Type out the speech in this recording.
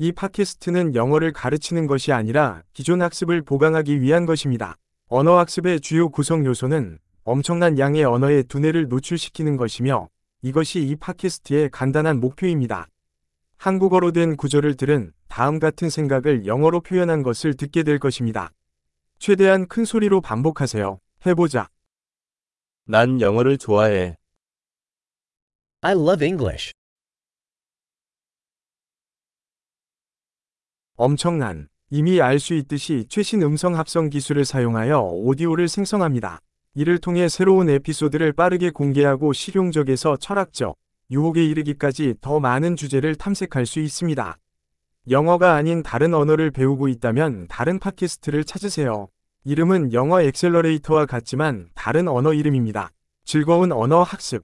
이 팟캐스트는 영어를 가르치는 것이 아니라 기존 학습을 보강하기 위한 것입니다. 언어 학습의 주요 구성 요소는 엄청난 양의 언어의 두뇌를 노출시키는 것이며 이것이 이 팟캐스트의 간단한 목표입니다. 한국어로 된 구조를 들은 다음 같은 생각을 영어로 표현한 것을 듣게 될 것입니다. 최대한 큰 소리로 반복하세요. 해보자. 난 영어를 좋아해. I love English. 엄청난 이미 알 수 있듯이 최신 음성 합성 기술을 사용하여 오디오를 생성합니다. 이를 통해 새로운 에피소드를 빠르게 공개하고 실용적에서 철학적, 유혹에 이르기까지 더 많은 주제를 탐색할 수 있습니다. 영어가 아닌 다른 언어를 배우고 있다면 다른 팟캐스트를 찾으세요. 이름은 영어 엑셀러레이터와 같지만 다른 언어 이름입니다. 즐거운 언어 학습